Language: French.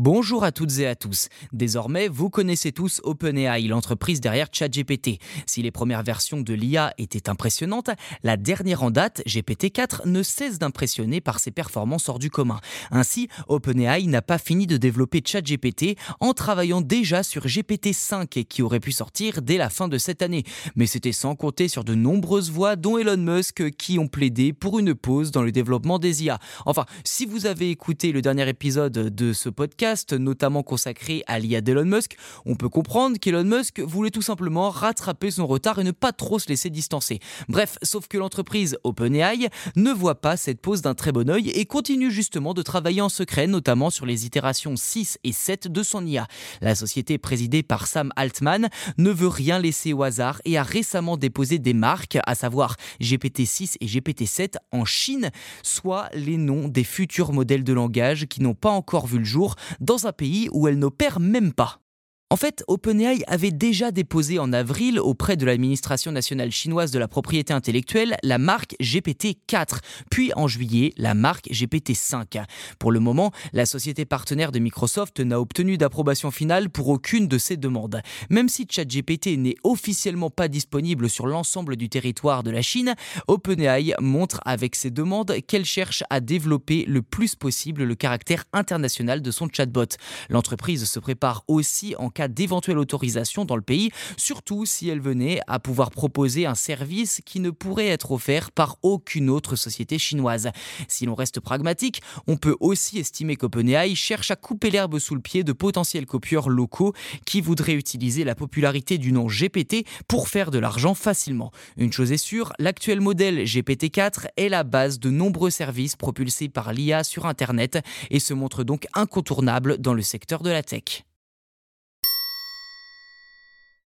Bonjour à toutes et à tous. Désormais, vous connaissez tous OpenAI, l'entreprise derrière ChatGPT. Si les premières versions de l'IA étaient impressionnantes, la dernière en date, GPT-4, ne cesse d'impressionner par ses performances hors du commun. Ainsi, OpenAI n'a pas fini de développer ChatGPT en travaillant déjà sur GPT-5 qui aurait pu sortir dès la fin de cette année. Mais c'était sans compter sur de nombreuses voix, dont Elon Musk, qui ont plaidé pour une pause dans le développement des IA. Enfin, si vous avez écouté le dernier épisode de ce podcast, notamment consacré à l'IA d'Elon Musk, on peut comprendre qu'Elon Musk voulait tout simplement rattraper son retard et ne pas trop se laisser distancer. Bref, sauf que l'entreprise OpenAI ne voit pas cette pause d'un très bon oeil et continue justement de travailler en secret, notamment sur les itérations 6 et 7 de son IA. La société présidée par Sam Altman ne veut rien laisser au hasard et a récemment déposé des marques, à savoir GPT-6 et GPT-7 en Chine, soit les noms des futurs modèles de langage qui n'ont pas encore vu le jour, dans un pays où elle n'opère même pas. En fait, OpenAI avait déjà déposé en avril auprès de l'administration nationale chinoise de la propriété intellectuelle la marque GPT-4, puis en juillet la marque GPT-5. Pour le moment, la société partenaire de Microsoft n'a obtenu d'approbation finale pour aucune de ces demandes. Même si ChatGPT n'est officiellement pas disponible sur l'ensemble du territoire de la Chine, OpenAI montre avec ses demandes qu'elle cherche à développer le plus possible le caractère international de son chatbot. L'entreprise se prépare aussi en cas d'éventuelle autorisation dans le pays, surtout si elle venait à pouvoir proposer un service qui ne pourrait être offert par aucune autre société chinoise. Si l'on reste pragmatique, on peut aussi estimer qu'OpenAI cherche à couper l'herbe sous le pied de potentiels copieurs locaux qui voudraient utiliser la popularité du nom GPT pour faire de l'argent facilement. Une chose est sûre, l'actuel modèle GPT-4 est la base de nombreux services propulsés par l'IA sur Internet et se montre donc incontournable dans le secteur de la tech.